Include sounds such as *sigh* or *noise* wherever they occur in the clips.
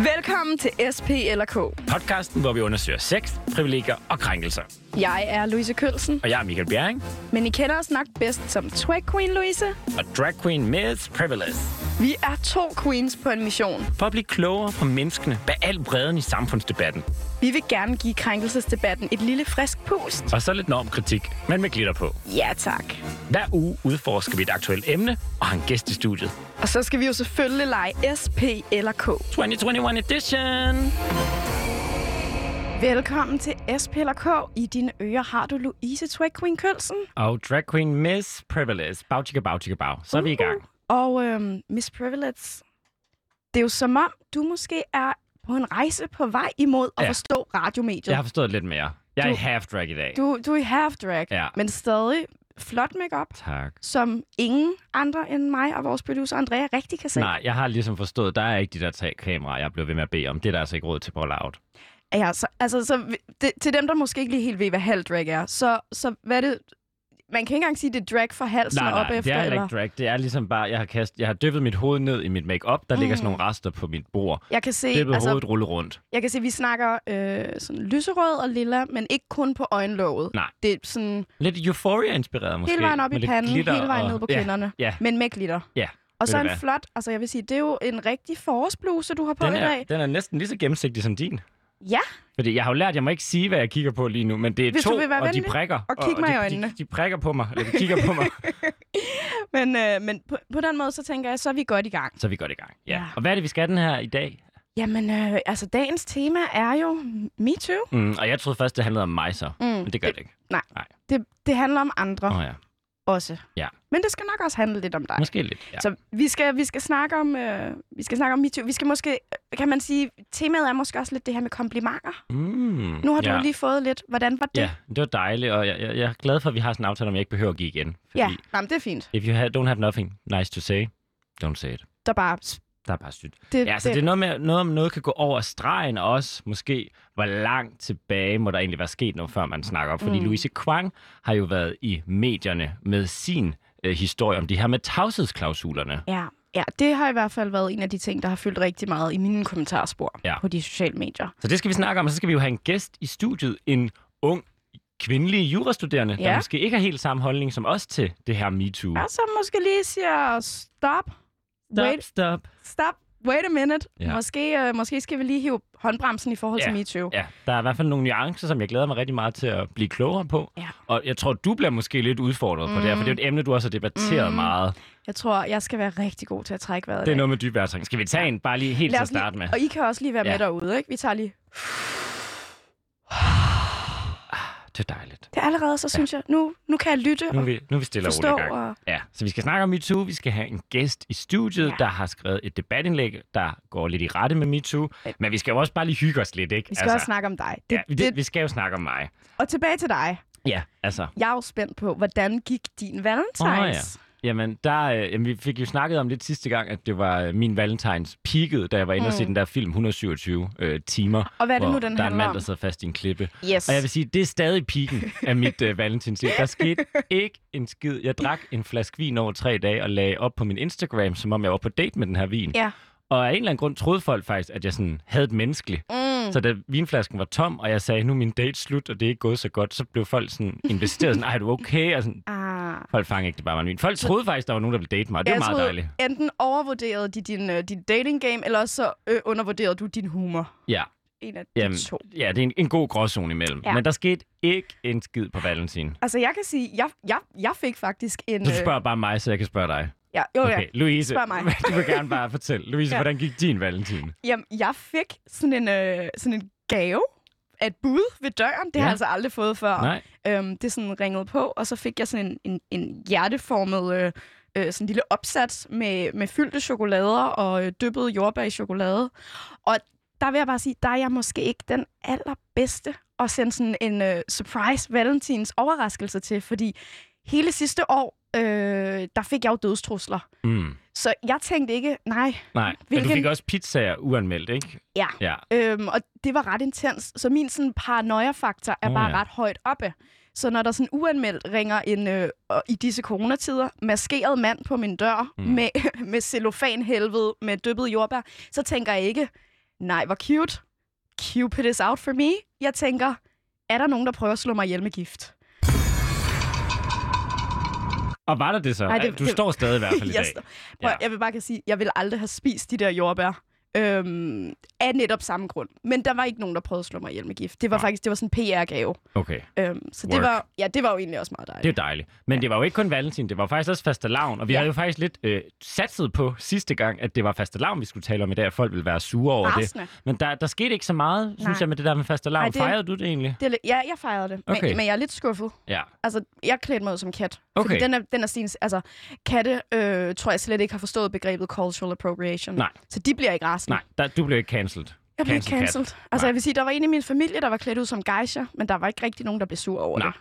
Velkommen til SP eller K. Podcasten, hvor vi undersøger sex, privilegier og krænkelser. Jeg er Louise Kølsen, Og jeg er Michael Bjerring, men I kender os nok bedst som Twag Queen Louise. og drag queen Miss Privilege. Vi er to queens på en mission. For at blive klogere på menneskene bag al bredden i samfundsdebatten. Vi vil gerne give krænkelsesdebatten et lille frisk pust. Og så lidt normkritik, men med glitter på. Ja tak. Hver uge udforsker vi et aktuelt emne og har en gæst i studiet. Og så skal vi jo selvfølgelig lege SP eller K. 2021 edition! Velkommen til SP eller K. I dine ører har du Louise Twag Queen Kølsen. Og drag queen Miss Privilege. Bag, chicka, bag. Så er vi i gang. Og øhm, Miss Privilege, det er jo som om, du måske er på en rejse på vej imod at Ja. forstå radiomediet. Jeg har forstået lidt mere. Jeg er Du- i half drag i dag. Du, du er i half drag, Ja. men stadig flot makeup, Tak. som ingen andre end mig og vores producer Andrea rigtig kan se. Nej, jeg har ligesom forstået, der er ikke de der tre kameraer, jeg blev ved med at bede om. Det er der altså ikke råd til på loud. Ja, så, altså, så, det, til dem, der måske ikke lige helt ved, hvad halv drag er, så, så hvad er det... Man kan ikke engang sige, det er drag fra halsen Nej, og op nej, efter, det er eller... ikke drag. Det er ligesom bare, jeg har, kast, jeg har dyppet mit hoved ned i mit makeup. Der ligger sådan nogle rester på mit bord. Jeg kan se, Dyppet altså, hovedet rulle rundt. jeg kan se, vi snakker øh, sådan lyserød og lilla, men ikke kun på øjenlåget. Nej. Det er sådan Lidt Euphoria-inspireret måske. hele vejen op i panden, hele vejen og... ned på Ja, kinderne, Ja, men med glitter. ja. Og så en flot, altså jeg vil sige, det er jo en rigtig forårsbluse, du har på Den i er, dag. den er næsten lige så gennemsigtig som din. Ja, Fordi jeg har jo lært, jeg må ikke sige, hvad jeg kigger på lige nu, men det er Hvis to, og de prikker. og kig mig i de, øjnene. De, de prikker på mig, eller de kigger på mig, *laughs* men, øh, men på, på den måde, så tænker jeg, så er vi godt i gang. så er vi godt i gang. Ja. Ja. Og hvad er det, vi skal den her i dag? Jamen, øh, altså dagens tema er jo MeToo. Mm, og jeg troede først, det handlede om mig så, Mm. men det gør det ikke. Det, det handler om andre oh, ja, også. Ja. Men det skal nok også handle lidt om dig. måske lidt. Ja. Så vi skal, vi skal snakke om øh, vi skal snakke om MeToo. Vi skal måske, kan man sige, temaet er måske også lidt det her med komplimenter. Mm, Nu har du ja. lige fået lidt. Hvordan var det? Ja, det var dejligt, og jeg, jeg, jeg er glad for, at vi har sådan en aftale, om jeg ikke behøver at give igen. Fordi ja. Nej, men det er fint. if you have, don't have nothing nice to say, don't say it. Der bare... Der er bare sygt. Det, Ja, så det er noget med, noget om noget kan gå over stregen, og også måske, hvor langt tilbage må der egentlig være sket noget, før man snakker om. Fordi Mm. Louise Kwang har jo været i medierne med sin øh, historie om de her med tavshedsklausulerne. Ja. ja, det har i hvert fald været en af de ting, der har fyldt rigtig meget i mine kommentarspor Ja. på de sociale medier. Så det skal vi snakke om, og så skal vi jo have en gæst i studiet, en ung kvindelig jurastuderende, der Ja. måske ikke har helt samme holdning som os til det her MeToo. Og så måske lige siger stop. Stop, Wait, stop. stop. Wait a minute. Ja. Måske, øh, måske skal vi lige hive håndbremsen i forhold Ja. til MeToo. Ja, der er i hvert fald nogle nuancer, som jeg glæder mig rigtig meget til at blive klogere på. Ja. Og jeg tror, du bliver måske lidt udfordret på det her, for det er et emne, du også har debatteret Mm. meget. Jeg tror, jeg skal være rigtig god til at trække vejret. Det er noget med dyb vejrtrækning. Skal vi tage en bare lige helt til at os lige- starte med? Og I kan også lige være Ja. med derude, ikke? Vi tager lige... *sighs* *sighs* *sighs* Det er dejligt. Det er allerede, så synes jeg, nu, nu kan jeg lytte Nu og vi, nu er vi stille og forstå. roligt gang. Og... Ja, så vi skal snakke om MeToo. Vi skal have en gæst i studiet, Ja. ja. der har skrevet et debatindlæg, der går lidt i rette med MeToo. Men vi skal jo også bare lige hygge os lidt, ikke? Vi skal altså, også snakke om dig. Det, ja, vi, det, vi skal jo snakke om mig. Og tilbage til dig. Ja, altså. Jeg er jo spændt på, hvordan gik din valentines? Åh, Jamen, der, øh, jamen, vi fik jo snakket om lidt sidste gang, at det var øh, min valentines peakede, da jeg var inde og se Mm. den der film 127 øh, timer. Og hvad er det nu, den der er en mand, der sidder fast i en klippe. Yes. Og jeg vil sige, det er stadig piken af mit øh, valentinsliv. Der skete *laughs* ikke en skid. Jeg drak en flaske vin over tre dage og lagde op på min Instagram, som om jeg var på date med den her vin. Ja. Og af en eller anden grund troede folk faktisk, at jeg sådan havde et menneskeligt. Mm. Så da vinflasken var tom, og jeg sagde, nu er min date slut, og det er ikke gået så godt, så blev folk sådan investeret. Sådan, Ej, er du okay? Og sådan, Ah. folk fangede ikke, det bare var en vin. Folk troede faktisk, der var nogen, der ville date mig, og det Jeg var meget troede, dejligt. Enten overvurderede de din, uh, din dating game, eller så øh, undervurderede du din humor. Ja, En af de jamen, to. ja det er en, en god gråzone imellem. Ja. Men der skete ikke en skid på Valentin. Altså, jeg kan sige, jeg, jeg, jeg fik faktisk en... Du øh, spørger bare mig, så jeg kan spørge dig. Ja, jo, ja. Okay, Louise, Spørg mig. *laughs* du vil gerne bare fortælle. Louise, Ja. hvordan gik din Valentin? Jamen, jeg fik sådan en, øh, sådan en gave af et bud ved døren. Det ja. har Ja. jeg altså aldrig fået før. Nej, Øhm, det sådan ringede på, og så fik jeg sådan en, en, en hjerteformet øh, øh, sådan en lille opsats med, med fyldte chokolader og øh, dyppet jordbær i chokolade. Og der vil jeg bare sige, der er jeg måske ikke den allerbedste at sende sådan en øh, surprise valentins overraskelse til, fordi hele sidste år, øh, der fik jeg jo dødstrusler. mm, Så jeg tænkte ikke, nej, nej. Men du Hvilken- fik også pizzaer uanmeldt, ikke? Ja. Ja, Øhm, og det var ret intens. Så min sådan paranoia-faktor er Åh, bare ja. ret højt oppe. Så når der sådan uanmeldt ringer en, øh, i disse coronatider, maskeret mand på min dør mm. med, *laughs* med cellofanhelvede med dyppet jordbær, så tænker jeg ikke, nej, hvor cute. Cupid is out for me. Jeg tænker, er der nogen, der prøver at slå mig ihjel med gift? Og var der det så? Nej, det- du det- står stadig i hvert fald i *laughs* jeg, dag. står- prøv, Ja. jeg vil bare kan sige, jeg vil aldrig have spist de der jordbær. Øhm, af netop samme grund. Men der var ikke nogen, der prøvede at slå mig ihjel med gift. Det var Nej. faktisk det var sådan en PR-gave. Okay, Øhm, så det Work. var, ja, det var jo egentlig også meget det er dejligt. dejligt. Men det var jo ikke kun valentin, det var faktisk også fastelavn. Og vi Ja. havde jo faktisk lidt øh, satset på sidste gang, at det var fastelavn, vi skulle tale om i dag, og folk ville være sure over det. Rasende. Men der, der skete ikke så meget, synes Nej. jeg, med det der med fastelavn. Nej, det- Fejrede du det egentlig? Det ja, jeg fejrede det. Okay. Men, men jeg er lidt skuffet. Ja. Altså, jeg klædte mig ud som kat. Okay. Fordi den er, den er sin, altså, katte øh, tror jeg slet ikke har forstået begrebet cultural appropriation. Nej. Så de bliver ikke rasende. Nej, der, du blev ikke cancelled. jeg blev cancel cat. cancelled. Altså, Nej. jeg vil sige, der var en i min familie, der var klædt ud som geisha, men der var ikke rigtig nogen, der blev sur over Nej. det.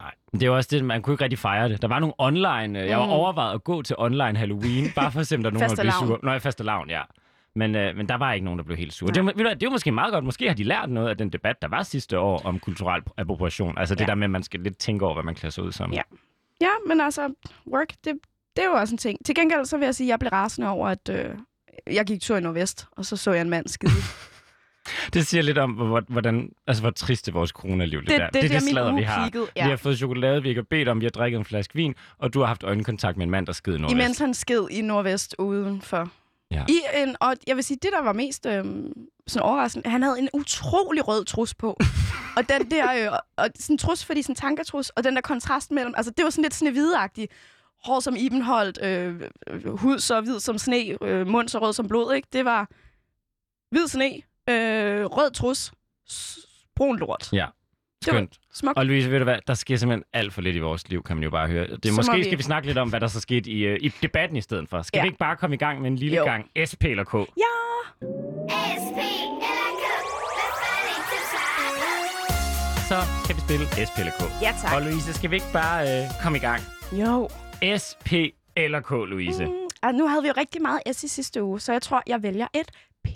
Nej, det var også det, man kunne ikke rigtig fejre det. Der var nogle online... Øh, jeg var Mm. overvejet at gå til online Halloween, bare for at se, om der er nogen, der blev sure. Nå, i fastelavn, ja. Men, øh, men der var ikke nogen, der blev helt sure. Det, var- det var måske meget godt. Måske har de lært noget af den debat, der var sidste år om kulturel appropriation. Altså det Ja. der med, at man skal lidt tænke over, hvad man klæder sig ud som. Ja. Ja, men altså, work, det, det er jo også en ting. Til gengæld så vil jeg sige, at jeg blev rasende over, at øh, jeg gik tur i Nordvest, og så så jeg en mand skide. *laughs* Det siger lidt om, hvor, hvordan, altså, hvor trist det vores coronaliv det, det, der. det, det er der det min sladder, vi har. Ja. Vi har fået chokolade, vi ikke har bedt om, vi har drikket en flaske vin, og du har haft øjenkontakt med en mand, der skide i Imens Nordvest. han sked i Nordvest udenfor. Ja. I en, og jeg vil sige, det der var mest øhm, sådan overraskende, han havde en utrolig rød trus på. *laughs* og den der, øh, og sådan trus, fordi sådan en tankertrus, og den der kontrast mellem, altså det var sådan lidt snevideagtigt. Hår som Ibenholdt, øh, øh, hud så hvid som sne, øh, mund så rød som blod, ikke? Det var hvid sne, øh, rød trus, brun lort. Ja, skønt. smukt. Og Louise, ved du hvad, der sker simpelthen alt for lidt i vores liv, kan man jo bare høre. Det, måske vi- skal vi snakke lidt om, hvad der så skete i, uh, i debatten i stedet for. Skal Ja. vi ikke bare komme i gang med en lille Jo. gang SP eller K? Ja, SP eller K. Hvad til? Så skal vi spille SP eller K. ja tak. Og Louise, skal vi ikke bare uh, komme i gang? Jo. SP eller K, Louise? Mm, og nu havde vi jo rigtig meget S i sidste uge, så jeg tror, jeg vælger et P.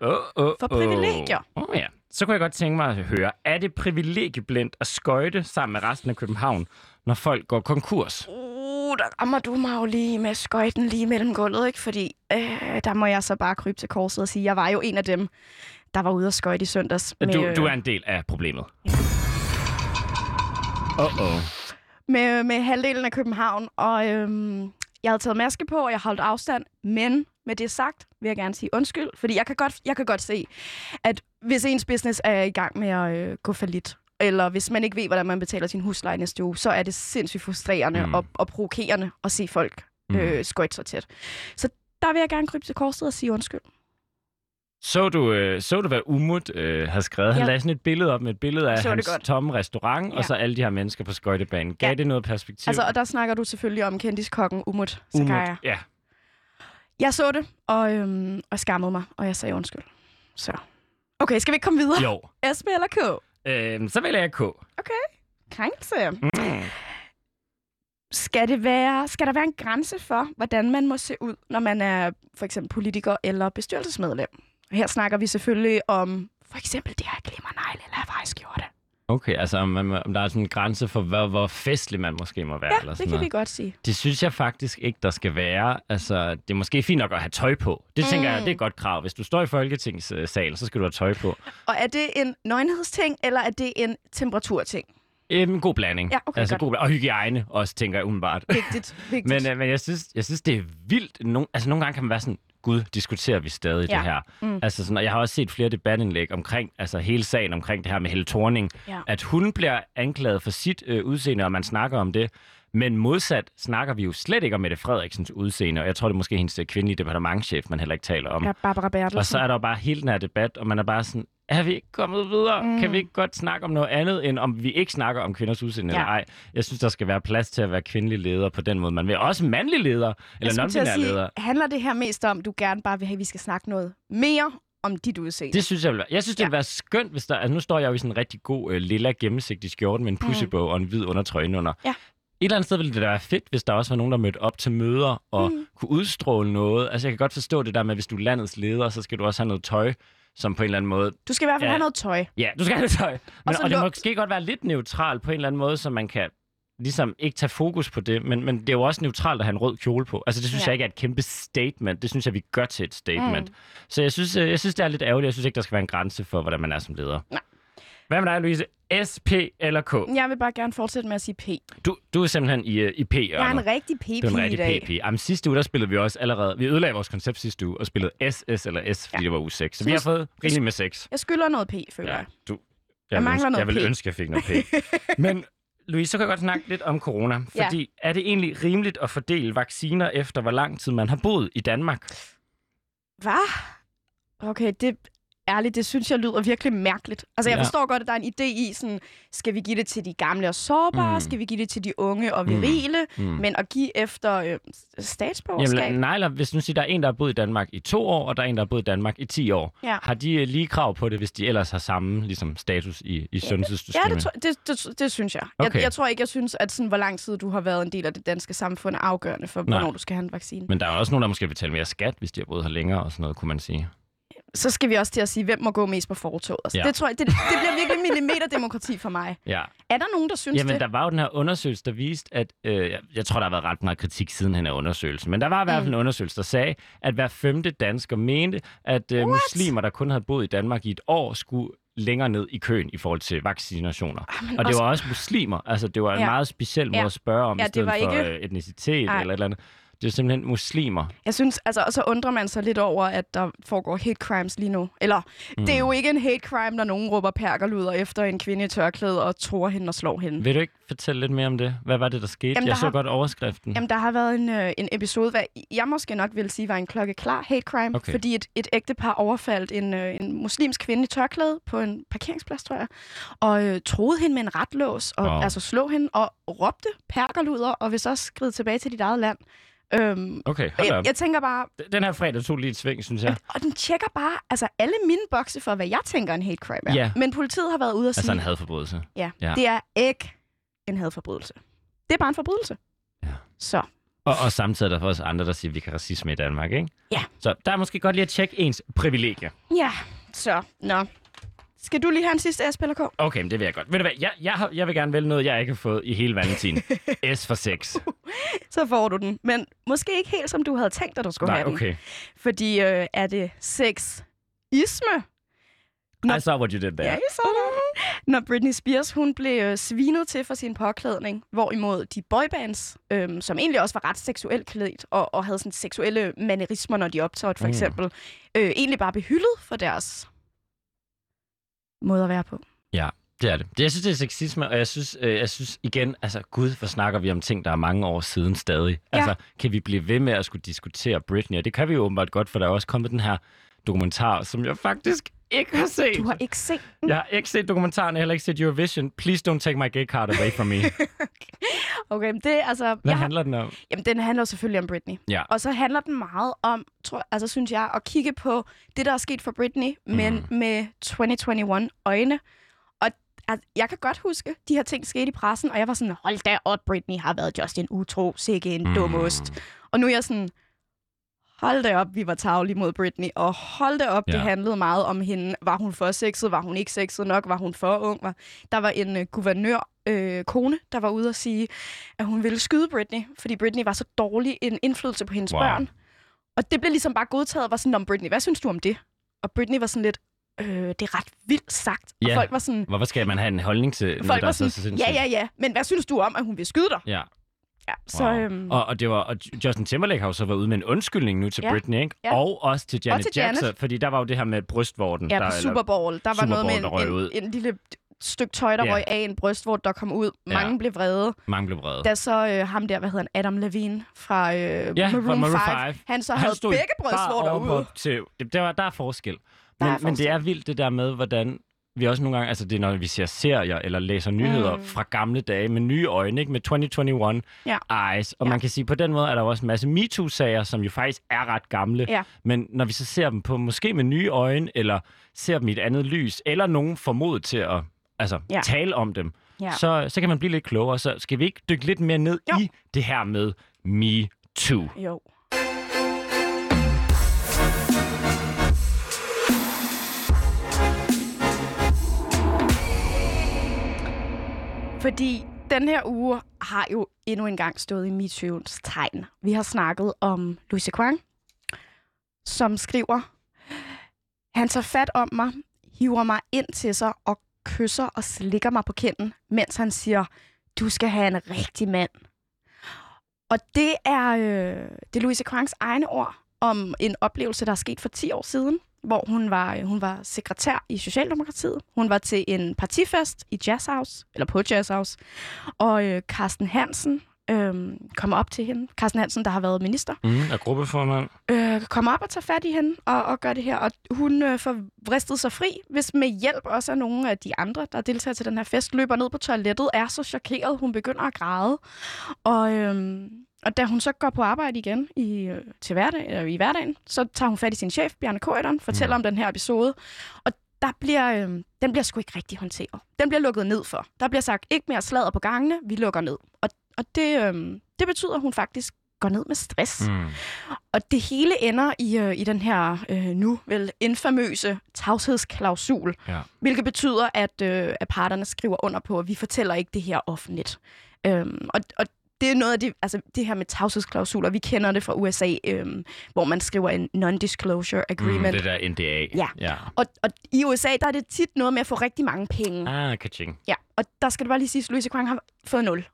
Oh, oh, For privilegier. Åh oh, ja. Så kunne jeg godt tænke mig at høre, er det privilegieblindt at skøjte sammen med resten af København, når folk går konkurs? Uh, der rammer du mig jo lige med skøjten lige mellem gulvet, ikke? Fordi øh, der må jeg så bare krybe til korset og sige, jeg var jo en af dem, der var ude og skøjte i søndags. Med, Du, du er en del af problemet. Uh-oh. Med, med halvdelen af København, og øhm, jeg havde taget maske på, og jeg holdt afstand, men med det sagt vil jeg gerne sige undskyld, fordi jeg kan godt, jeg kan godt se, at hvis ens business er i gang med at øh, gå for lidt, eller hvis man ikke ved, hvordan man betaler sin husleje næste uge, så er det sindssygt frustrerende Mm. og, og provokerende at se folk Mm. øh, skøjte så tæt. Så der vil jeg gerne krybe til korset og sige undskyld. Så du, øh, så du hvad Umut øh, havde skrevet? Han Ja. lagde sådan et billede op med et billede af hans godt. tomme restaurant, ja. og så alle de her mennesker på skøjtebanen. Gav Ja. det noget perspektiv? Altså, og der snakker du selvfølgelig om kendiskokken Umut Umut, Sakaya. ja. Jeg så det, og, øhm, og skammede mig, og jeg sagde undskyld. Så. Okay, skal vi ikke komme videre? Jo. SP eller K? Øh, så vælger jeg K. Krænkelse. Mm. Skal, det være, skal der være en grænse for, hvordan man må se ud, når man er for eksempel politiker eller bestyrelsesmedlem? Her snakker vi selvfølgelig om for eksempel det her glimmernegle eller Hawaii-skjorte. Okay, altså om, om der er sådan en grænse for, hvor, hvor festlig man måske må være. Ja, eller det sådan kan noget. vi godt sige. Det synes jeg faktisk ikke, der skal være. Altså, det er måske fint nok at have tøj på. Det tænker Mm. jeg, det er et godt krav. Hvis du står i Folketingssalen, så skal du have tøj på. *laughs* Og er det en nøgenhedsting, eller er det en temperaturting? En god blanding. Ja, okay, altså, godt. god, bla- og hygiejne også, tænker jeg umiddelbart. Vigtigt, *laughs* vigtigt. Men, øh, men jeg, synes, jeg synes, det er vildt. Nogle, altså, nogle gange kan man være sådan, gud, diskuterer vi stadig Ja. det her? Mm. Altså, sådan, og jeg har også set flere debatindlæg omkring, altså hele sagen omkring det her med Helle Thorning, Ja. at hun bliver anklaget for sit øh, udseende, og man snakker om det. Men modsat snakker vi jo slet ikke om Mette Frederiksens udseende, og jeg tror, det er måske hendes øh, kvindelige departementchef, man heller ikke taler om. Ja, Barbara Bertelsen. Og så er der jo bare hele den her debat, og man er bare sådan, er vi ikke kommet videre? Mm. Kan vi ikke godt snakke om noget andet, end om vi ikke snakker om kvinders udseende Ja. eller ej? Jeg synes, der skal være plads til at være kvindelig leder på den måde. Man vil også mandlig leder, eller at non-binær leder. handler det her mest om, du gerne bare vil have, at vi skal snakke noget mere om dit udseende? Det synes jeg vil være. Jeg synes, det Ja. ville være skønt, hvis der... Altså, nu står jeg jo i sådan en rigtig god øh, lilla gennemsigtig skjorte med en pussybog og en hvid undertrøje. Mm. Ja. Et eller andet sted ville det da være fedt, hvis der også var nogen, der mødte op til møder og Mm. mm. kunne udstråle noget. Altså, jeg kan godt forstå det der med, hvis du er landets leder, så skal du også have noget tøj, som på en eller anden måde... Du skal i hvert fald Ja. have noget tøj. Ja, du skal have noget tøj. Men, Og og, det må måske godt være lidt neutralt på en eller anden måde, så man kan ligesom ikke tage fokus på det, men, men det er jo også neutralt at have en rød kjole på. Altså det synes Ja. jeg ikke er et kæmpe statement. Det synes jeg, vi gør til et statement. Mm. Mm. Så jeg synes, øh, jeg synes, det er lidt ærgerligt. Jeg synes ikke, der skal være en grænse for, hvordan man er som leder. Nej. Hvad med dig, Louise? S, P eller K? Jeg vil bare gerne fortsætte med at sige P. Du, du er simpelthen i, øh, i p Jeg er en rigtig Det er en rigtig dag. PP. Jamen, sidste uge, der spillede vi også allerede... Vi ødelagde vores koncept sidste uge og spillede S, S eller S, fordi Ja. det var uge 6. Så Så vi jeg- har fået rigeligt med 6. Jeg skylder noget P, føler Ja, jeg. du, Jeg vil mangler ønske, noget jeg ville P. ønske, jeg fik noget P. *laughs* Men Louise, så kan jeg godt snakke lidt om corona. Ja. Fordi er det egentlig rimeligt at fordele vacciner efter, hvor lang tid man har boet i Danmark? Hvad? Okay, det ærligt, det synes jeg lyder virkelig mærkeligt. Altså, jeg Ja. forstår godt, at der er en idé i sådan, skal vi give det til de gamle og sårbare? Mm. Skal vi give det til de unge og Mm. virile? Mm. Men at give efter øh, statsborgerskab? Jamen, nej, eller hvis nu siger, der er en, der har boet i Danmark i to år, og der er en, der har boet i Danmark i 10 år. Ja. Har de øh, lige krav på det, hvis de ellers har samme ligesom, status i, i sundhedssystemet? Ja, det, det, det, det synes jeg. Okay. jeg. Jeg tror ikke, jeg synes, at sådan, hvor lang tid du har været en del af det danske samfund er afgørende for, Nej. hvornår du skal have en vaccine. Men der er også nogen, der måske vil betale mere skat, hvis de har boet her længere og sådan noget, kunne man sige. Så skal vi også til at sige, hvem må gå mest på fortoget. Altså, Ja. Det tror jeg, det, det bliver virkelig millimeterdemokrati for mig. Ja. Er der nogen, der synes Jamen, det? der var jo den her undersøgelse, der viste, at... Øh, jeg, jeg tror, der har været ret meget kritik siden hen af undersøgelsen, men der var i hvert fald Mm. en undersøgelse, der sagde, at hver femte dansker mente, at øh, muslimer, der kun havde boet i Danmark i et år, skulle længere ned i køen i forhold til vaccinationer. Jamen, Og det også- var også muslimer. Altså, det var en Ja. meget speciel måde Ja. at spørge om, Ja, i det stedet var for øh, etnicitet Nej. eller et eller andet. Det er simpelthen muslimer. Jeg synes, altså, og så undrer man sig lidt over, at der foregår hate crimes lige nu. Eller, mm. det er jo ikke en hate crime, når nogen råber perkerluder efter en kvinde i tørklæde og tror hende og slår hende. Vil du ikke fortælle lidt mere om det? Hvad var det, der skete? Jamen, jeg der så har- godt overskriften. Jamen, der har været en, øh, en episode, hvad jeg måske nok vil sige var en klokkeklar hate crime, Okay. fordi et, et ægtepar overfaldt en, øh, en muslimsk kvinde i tørklæde på en parkeringsplads, tror jeg, og øh, troede hende med en retlås, og Wow. altså slå hende, og råbte perkerluder, og vil så skride tilbage til dit eget land. Øhm, Okay, hold jeg, jeg tænker bare, Den her fredag tog lige et sving, synes jeg. og den tjekker bare altså alle mine bokse for, hvad jeg tænker en hate crime er. Ja. Men politiet har været ude og sige, Altså en hadforbrydelse. ja, Ja. det er ikke en hadforbrydelse. Det er bare en forbrydelse. Ja. Så, Og, og samtidig er der også andre, der siger, at vi kan racisme i Danmark, ikke? Ja. Så der er måske godt lige at tjekke ens privilegier. ja, så, nå. Skal du lige have en sidste S, eller K? Okay, men det vil jeg godt. Ved du hvad, jeg, jeg, har, jeg vil gerne vælge noget, jeg ikke har fået i hele Valentin. *laughs* S for 6. Så får du den. Men måske ikke helt, som du havde tænkt, at du skulle Nej, have den. okay. Fordi øh, er det sexisme? Nå. I saw what you did there. Ja, I så det. Når Britney Spears hun blev øh, svinet til for sin påklædning, hvorimod de boybands, øhm, som egentlig også var ret seksuelt klædt, og, og havde sådan seksuelle manerismer, når de optrådte for Mm. eksempel, øh, egentlig bare blev hyldet for deres måde at være på. Det er det. det. Jeg synes, det er sexisme, og jeg synes, øh, jeg synes igen, altså gud, hvor snakker vi om ting, der er mange år siden stadig. Ja. Altså, kan vi blive ved med at skulle diskutere Britney? Og det kan vi jo åbenbart godt, for der er også kommet den her dokumentar, som jeg faktisk ikke har set. Du har ikke set den. Jeg har ikke set dokumentaren, jeg har heller ikke set Eurovision. Please don't take my gay card away from me. *laughs* Okay, men det er altså... Hvad jeg har- handler den om? Jamen, den handler selvfølgelig om Britney. Ja. Og så handler den meget om, tror, altså synes jeg, at kigge på det, der er sket for Britney, men Mhm. med 2021 øjne. Og altså, jeg kan godt huske, de her ting skete i pressen, og jeg var sådan, hold da op, Britney har været Justin utro, sikke en dum ost. Og nu er jeg sådan, hold da op, vi var tavlige mod Britney, og hold da op, ja. det handlede meget om hende. Var hun for sexet? Var hun ikke sexet nok? Var hun for ung? Var... Der var en øh, guvernør, øh, kone, der var ude og sige, at hun ville skyde Britney, fordi Britney var så dårlig en indflydelse på hendes Wow. børn. Og det blev ligesom bare godtaget, var sådan om Britney, hvad synes du om det? Og Britney var sådan lidt, øh, det er ret vildt sagt. Og Ja. folk var sådan, Hvorfor skal man have en holdning til noget, folk der var så, sådan så sindssygt? ja, ja, ja, men hvad synes du om, at hun vil skyde dig? Ja. Ja, så, Wow. øhm, Og, og, det var, og Justin Timberlake har jo så været ude med en undskyldning nu til Ja. Britney, ikke? Ja. Og også til Janet til Janet. Jackson, fordi der var jo det her med brystvorten. Ja, der, på Super Bowl. Der var Super noget med en, en, en lille stykke tøj, der Ja. røg af en brystvort, der kom ud. Mange Ja. blev vrede. Mange blev vrede. Da så øh, ham der, hvad hedder han, Adam Levine fra, øh, fra Maroon, Maroon 5, 5. han så Han havde begge brystvorter ude. Til, det, der, var, der er forskel. Der Men, er men det er vildt det der med, hvordan vi også nogle gange, altså det er når vi ser serier eller læser nyheder Mm. fra gamle dage med nye øjne, ikke? med 2021 Ja. eyes. Og Ja. man kan sige, på den måde er der også en masse MeToo-sager, som jo faktisk er ret gamle. Ja. Men når vi så ser dem på måske med nye øjne, eller ser dem i et andet lys, eller nogen formodet til at altså, Ja. tale om dem, Ja. så, så kan man blive lidt klogere. Så skal vi ikke dykke lidt mere ned Jo. i det her med MeToo? Jo. Fordi den her uge har jo endnu en gang stået i MeToo's tegn. Vi har snakket om Louise Kwang, som skriver, han tager fat om mig, hiver mig ind til sig og kysser og slikker mig på kinden, mens han siger, du skal have en rigtig mand. Og det er, øh, det er Louise Kwangs egne ord om en oplevelse, der er sket for 10 år siden, hvor hun var, øh, hun var sekretær i Socialdemokratiet. Hun var til en partifest i Jazz House, eller på Jazz House, og øh, Carsten Hansen øh, kommer op til hende. Carsten Hansen, der har været minister, Mm, er gruppeformand. øh, kommer op og tager fat i hende og, og gør det her. Og hun øh, får vristet sig fri, hvis med hjælp også af nogle af de andre, der deltager til den her fest, løber ned på toilettet, er så chokeret, hun begynder at græde. Og, øh, og da hun så går på arbejde igen i, øh, til hverdag, øh, i hverdagen, så tager hun fat i sin chef, Bjarne Køjderen, fortæller mm. om den her episode. Og der bliver, øh, den bliver sgu ikke rigtig håndteret. Den bliver lukket ned for. Der bliver sagt, ikke mere sladder på gangene, vi lukker ned. Og, og det, øh, det betyder, at hun faktisk går ned med stress. Mm. Og det hele ender i, øh, i den her øh, nu vel infamøse tavshedsklausul, Ja. hvilket betyder, at, øh, at parterne skriver under på, at vi fortæller ikke det her offentligt. Øhm, og, og det er noget af det, altså det her med tavshedsklausuler, vi kender det fra USA, øhm, hvor man skriver en non-disclosure agreement. Mm, det der NDA. Ja. ja. Og, og i USA, der er det tit noget med at få rigtig mange penge. Ah, kaching. Ja, og der skal det bare lige sige, at Louise Kwang har fået 0.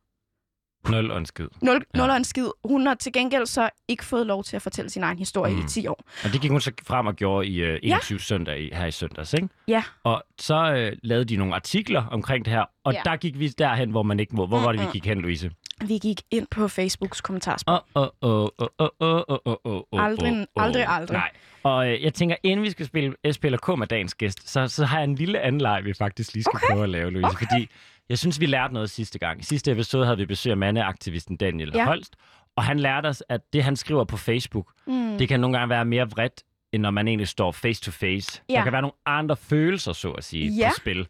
Nul og en skid. 0, Ja. 0 og en skid. Hun har til gengæld så ikke fået lov til at fortælle sin egen historie Mm. i 10 år. Og det gik hun så frem og gjorde i øh, 21 søndag i, her i søndags, ikke? Ja. Og så øh, lavede de nogle artikler omkring det her, og Ja. der gik vi derhen, hvor man ikke må. Hvor var det, vi gik hen, Louise? Vi gik ind på Facebooks kommentarspor. Åh, åh, åh, åh, åh, åh, åh, åh, åh, åh, Aldrig- aldrig, aldrig. Nej. Og øh, jeg tænker, inden vi skal spille SP eller K med dagens gæst, så, så har jeg en lille anden leg, vi faktisk lige skal okay. prøve at lave, Louise. Okay. Fordi jeg synes, vi lærte noget sidste gang. I sidste episode havde vi besøg af mandeaktivisten Daniel ja. Holst, og han lærte os, at det, han skriver på Facebook, Mm. det kan nogle gange være mere vredt, end når man egentlig står face to face. Ja. Der kan være nogle andre følelser, så at sige, Ja. på spil.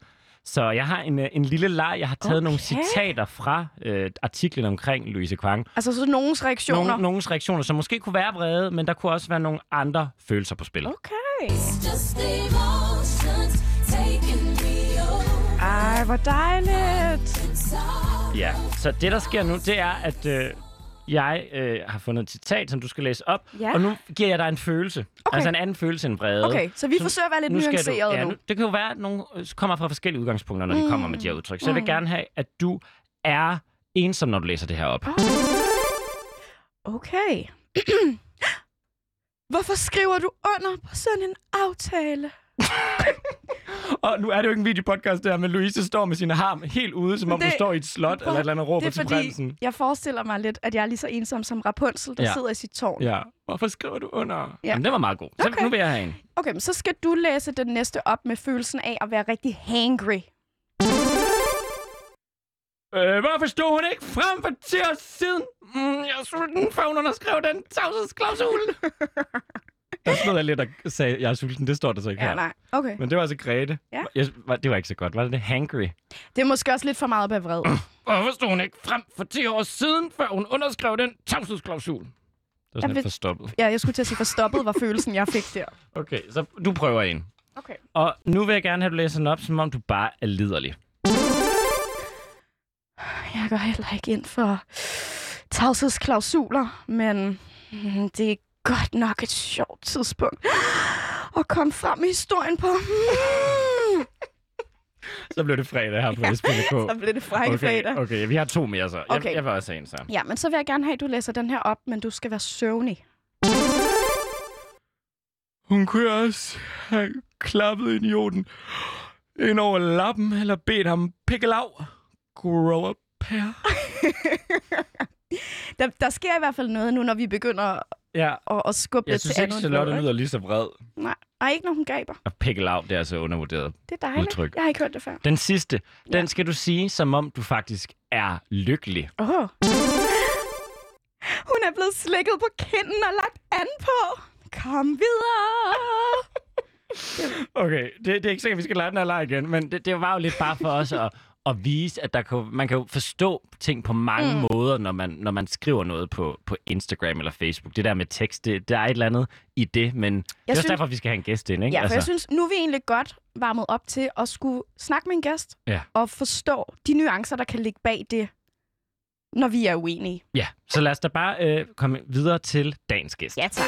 Så jeg har en, øh, en lille leg. Jeg har taget okay. nogle citater fra øh, artiklen omkring Louise Kwang. Altså så nogens reaktioner. Nogle, nogens reaktioner, som måske kunne være vrede, men der kunne også være nogle andre følelser på spil. Okay. Ej, hvor dejligt. Ja, så det der sker nu, det er, at øh, jeg øh, har fundet et citat, som du skal læse op, Ja. og nu giver jeg dig en følelse. Okay. Altså en anden følelse end vrede. Okay, så vi Så forsøger at være lidt nu nuanceret du, ja, nu. Det kan jo være, at nogle øh, kommer fra forskellige udgangspunkter, når de kommer med de her udtryk. Så jeg vil Mm. gerne have, at du er ensom, når du læser det her op. Okay. *clears throat* Hvorfor skriver du under på sådan en aftale? *laughs* Og nu er det jo ikke en videopodcast der, men Louise står med sine arm helt ude, som om Det- du står i et slot eller et eller andet råber det er til fordi, prinsen. jeg forestiller mig lidt, at jeg er lige så ensom som Rapunzel, der Ja. sidder i sit tårn. Ja. Hvorfor skriver du under? Ja. Jamen, det var meget god. Så Okay. nu vil jeg have en. Okay, men så skal du læse den næste op med følelsen af at være rigtig hangry. Øh, hvorfor stod hun ikke frem for 10 år siden? Mm, jeg er sulten, før hun underskrev den tavshedsklausul. *laughs* der stod jeg lidt og sagde, jeg er sulten. Det står der så ikke Ja, her. nej. Okay. Men det var altså Grete. Ja. Jeg, var- det var ikke så godt. Var det det hangry? Det er måske også lidt for meget at vred. *clears throat* Hvorfor stod hun ikke frem for 10 år siden, før hun underskrev den tavshedsklausul? Det var sådan lidt forstoppet. Ja, jeg skulle til at sige forstoppet, var følelsen, jeg fik der. Okay, så du prøver en. Okay. Og nu vil jeg gerne have, at du læser den op, som om du bare er liderlig. Jeg går heller ikke ind for tavshedsklausuler, men mm, det er godt nok et sjovt tidspunkt at komme frem i historien på. Mm. *laughs* Så blev det fredag her på *laughs* SPLK. Så blev det frække Okay, fredag. okay, vi har to mere så. Jeg, Okay. jeg vil også have en så. Ja, men så vil jeg gerne have, at du læser den her op, men du skal være søvnig. Hun kunne også have klappet idioten ind over lappen, eller bedt ham pikke lav. Grow up, her. *laughs* Der, der sker i hvert fald noget nu, når vi begynder Ja, at, at skubbe jeg lidt synes til ikke, andet. Charlotte lyder lige så vred. ikke? Nej, Ej, ikke når hun gaber. Og pikke lav, det er altså undervurderet. Det er dejligt. Udtryk. Jeg har ikke hørt det før. Den sidste, Ja. den skal du sige, som om du faktisk er lykkelig. Oh. Hun er blevet slikket på kinden og lagt an på. Kom videre. *laughs* Okay, det, det er ikke sikkert, at vi skal lade den her leg igen, men det, det var jo lidt bare for os at, at vise, at der kan, man kan jo forstå ting på mange Mm. måder, når man, når man skriver noget på, på Instagram eller Facebook. Det der med tekst, det, der er et eller andet i det, men jeg det er også synes- derfor, vi skal have en gæst ind, ikke? Ja, for jeg synes, nu er vi egentlig godt varmet op til at skulle snakke med en gæst Ja. og forstå de nuancer, der kan ligge bag det, når vi er uenige. Ja, så lad os da bare øh, komme videre til dagens gæst. Ja, tak.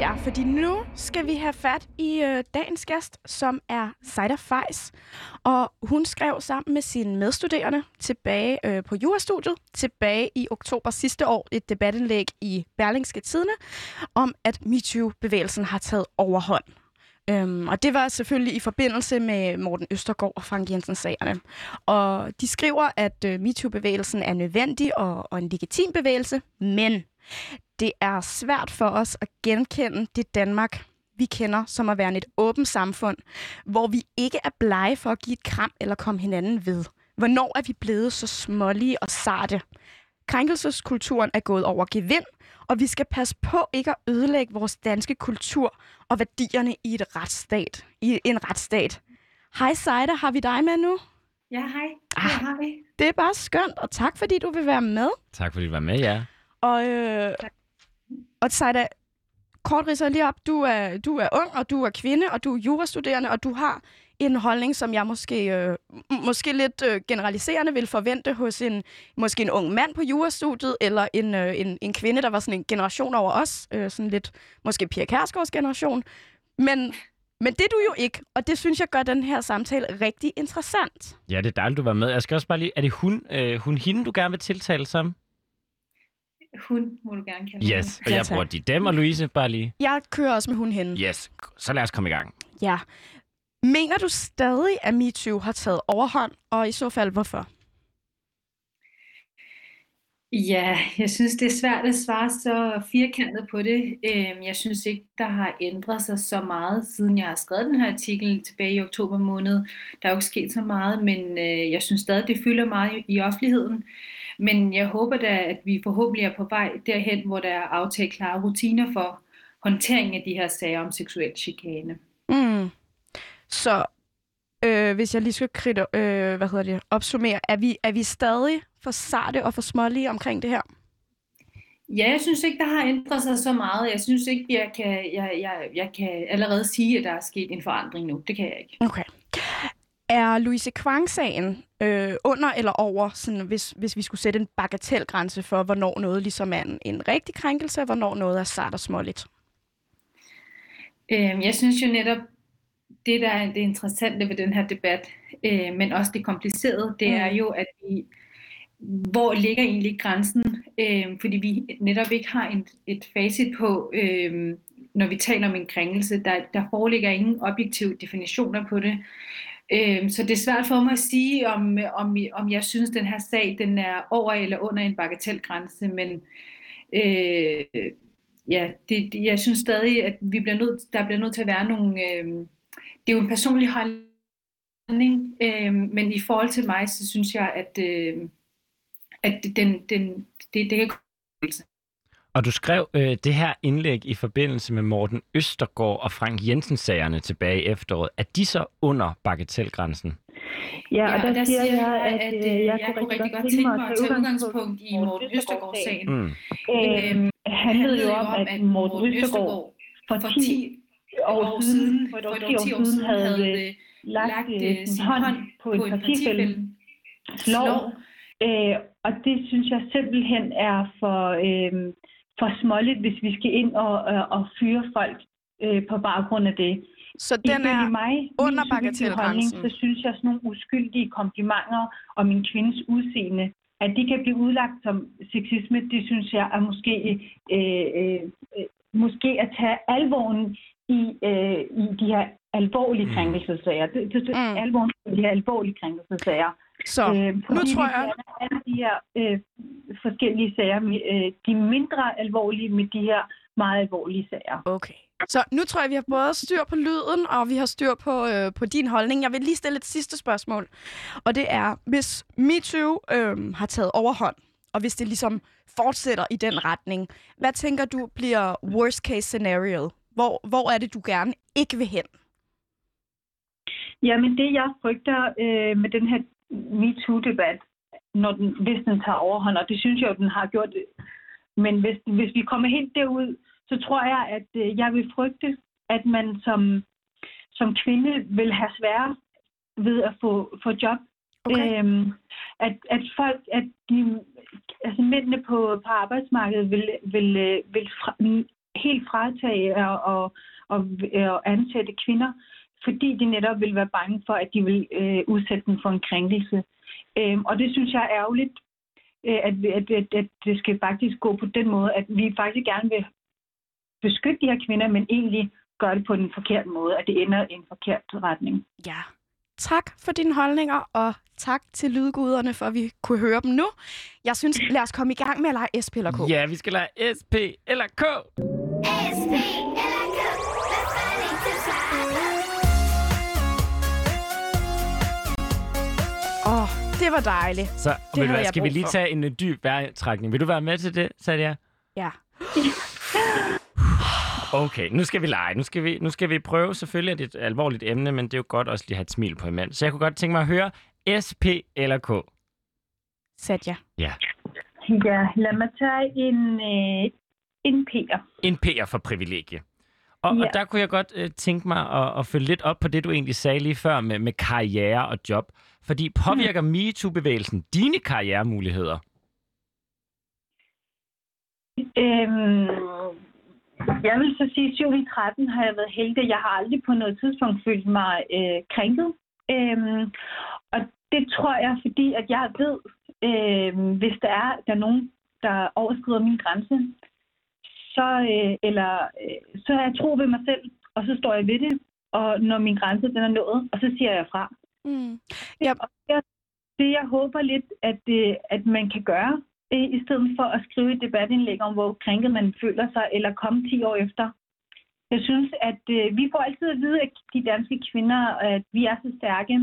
Ja, fordi nu skal vi have fat i øh, dagens gæst, som er Saida Fejs. Og hun skrev sammen med sine medstuderende tilbage øh, på jurastudiet, tilbage i oktober sidste år, et debatindlæg i Berlingske Tidene, om at MeToo-bevægelsen har taget overhånd. Øhm, og det var selvfølgelig i forbindelse med Morten Østergaard og Frank Jensen-sagerne. Og de skriver, at øh, MeToo-bevægelsen er nødvendig og, og en legitim bevægelse, men det er svært for os at genkende det Danmark, vi kender som at være et åbent samfund, hvor vi ikke er blege for at give et kram eller komme hinanden ved. Hvornår er vi blevet så smålige og sarte? Krænkelseskulturen er gået over gevind, og vi skal passe på ikke at ødelægge vores danske kultur og værdierne i et retsstat. I en retsstat. Hej Seida, har vi dig med nu? Ja, hej. Ah. Hej. Det er bare skønt, og tak fordi du vil være med. Tak fordi du var med, ja. Og, øh, og Sejda, kort ridser lige op. Du er, du er ung, og du er kvinde, og du er jurastuderende, og du har en holdning, som jeg måske, øh, måske lidt øh, generaliserende vil forvente hos en, måske en ung mand på jurastudiet, eller en, øh, en, en kvinde, der var sådan en generation over os, øh, sådan lidt måske Pia Kærsgaards generation. Men, men det er du jo ikke, og det synes jeg gør den her samtale rigtig interessant. Ja, det er dejligt, du var med. Jeg skal også bare lige... Er det hun, øh, hun hende, du gerne vil tiltale som? Hun må du gerne kalde Yes. Og jeg bruger de dem og Louise, bare lige. Jeg kører også med hun hende. Yes. Så lad os komme i gang. Ja. Mener du stadig, at MeToo har taget overhånd, og i så fald hvorfor? Ja, jeg synes, det er svært at svare så firkantet på det. Øhm, Jeg synes ikke, der har ændret sig så meget, siden jeg har skrevet den her artikel tilbage i oktober måned. Der er jo ikke sket så meget, men øh, jeg synes stadig, det fylder meget i- i offentligheden. Men jeg håber da, at vi forhåbentlig er på vej derhen, hvor der er aftalt klare rutiner for håndtering af de her sager om seksuel chikane. Mm. Så øh, hvis jeg lige skal kritte, øh, hvad hedder det, opsummere, er vi, er vi stadig for sarte og for smålige omkring det her? Ja, jeg synes ikke, der har ændret sig så meget. Jeg synes ikke, jeg kan, jeg, jeg, jeg kan allerede sige, at der er sket en forandring nu. Det kan jeg ikke. Okay. Er Louise Kvang-sagen øh, under eller over, sådan, hvis, hvis vi skulle sætte en bagatelgrænse for, hvornår noget ligesom er en, en rigtig krænkelse, og hvornår noget er sart og småligt? Øhm, jeg synes jo netop, det der er det interessante ved den her debat, øh, men også det komplicerede, det er Mm. jo, at vi, hvor ligger egentlig grænsen? Øh, fordi vi netop ikke har en, et facit på, øh, når vi taler om en krænkelse. Der, der foreligger ingen objektive definitioner på det. Øh, så det er svært for mig at sige, om, om, om jeg synes, den her sag den er over eller under en bagatelgrænse, men øh, ja, det, jeg synes stadig, at vi bliver nødt, der bliver nødt til at være nogle... Øh, det er jo en personlig holdning, øh, men i forhold til mig, så synes jeg, at, øh, at den, den, det, det kan og du skrev øh, det her indlæg i forbindelse med Morten Østergaard og Frank Jensen-sagerne tilbage i efteråret. Er de så under bagatelgrænsen? Ja, og der, der siger jeg, at, øh, jeg, jeg kunne rigtig godt tænke mig at tage udgangspunkt i Morten Østergaard-sagen. Mm. Øh, Øhm, handlede jo om, at Morten Østergaard for 10 år siden, for et 10 år siden, havde øh, lagt øh, sin hånd på en partifælde slår. Øh, og det synes jeg simpelthen er for, øh, for småligt, hvis vi skal ind og, og, og fyre folk øh, på baggrund af det. Så den er mig, under bagatelgrænsen. så synes jeg sådan nogle uskyldige komplimenter om min kvindes udseende, at de kan blive udlagt som sexisme, det synes jeg er måske, øh, øh, øh, måske at tage alvoren i, øh, i de her alvorlige Mm. krænkelsesager. Det, det, det, Mm. Alvoren i de her alvorlige krænkelsesager. Så Øh, nu tror jeg... alle de her øh, forskellige sager, øh, de mindre alvorlige med de her meget alvorlige sager. Okay. Så nu tror jeg, vi har både styr på lyden, og vi har styr på, øh, på din holdning. Jeg vil lige stille et sidste spørgsmål. Og det er, hvis MeToo øh, har taget overhånd, og hvis det ligesom fortsætter i den retning, hvad tænker du bliver worst case scenario? Hvor, hvor er det, du gerne ikke vil hen? Jamen det, jeg frygter øh, med den her MeToo-debat, når den, hvis den tager overhånd, og det synes jeg jo, den har gjort, men hvis, hvis vi kommer helt derud, så tror jeg, at øh, jeg vil frygte, at man som, som kvinde vil have svære ved at få, få job. Okay. Øhm, at, at folk, at de, altså mændene på, på arbejdsmarkedet vil, vil, øh, vil fra, helt fratage og, og, og, og ansætte kvinder, fordi de netop vil være bange for, at de vil øh, udsætte dem for en krænkelse. Øhm, og det synes jeg er ærgerligt, øh, at, at, at, at det skal faktisk gå på den måde, at vi faktisk gerne vil beskytte de her kvinder, men egentlig gøre det på den forkerte måde, at det ender i en forkert retning. Ja. Tak for dine holdninger, og tak til lydguderne, for at vi kunne høre dem nu. Jeg synes, *laughs* lad os komme i gang med at lege SP eller K. Ja, vi skal lege SP eller K. SP eller det var dejligt. Så Det vil du, hvad, jeg skal vi lige for. tage en øh, dyb vejrtrækning? Vil du være med til det, Sadia? Ja. *sighs* Okay, nu skal vi lege. Nu skal vi, nu skal vi prøve. Selvfølgelig er det et alvorligt emne, men det er jo godt også lige at have et smil på imens. Så jeg kunne godt tænke mig at høre SP eller K. Satya. Ja. Ja, lad mig tage en, øh, en P'er. En P'er for privilegie. Og, ja. Og der kunne jeg godt øh, tænke mig at, at følge lidt op på det, du egentlig sagde lige før med, med karriere og job. Fordi påvirker MeToo-bevægelsen dine karrieremuligheder? Øhm, jeg vil så sige, at 7 i 13 har jeg været heldig. Jeg har aldrig på noget tidspunkt følt mig øh, krænket. Øhm, og det tror jeg, fordi at jeg ved, øh, hvis der er, der er nogen, der overskrider min grænse, så, øh, eller, øh, så er jeg tro ved mig selv, og så står jeg ved det. Og når min grænse den er nået, og så siger jeg fra. Mm. Ja. Det, jeg håber lidt, at, øh, at man kan gøre, øh, i stedet for at skrive et debatindlæg om, hvor krænket man føler sig, eller komme 10 år efter. Jeg synes, at øh, vi får altid at vide, at de danske kvinder, at vi er så stærke,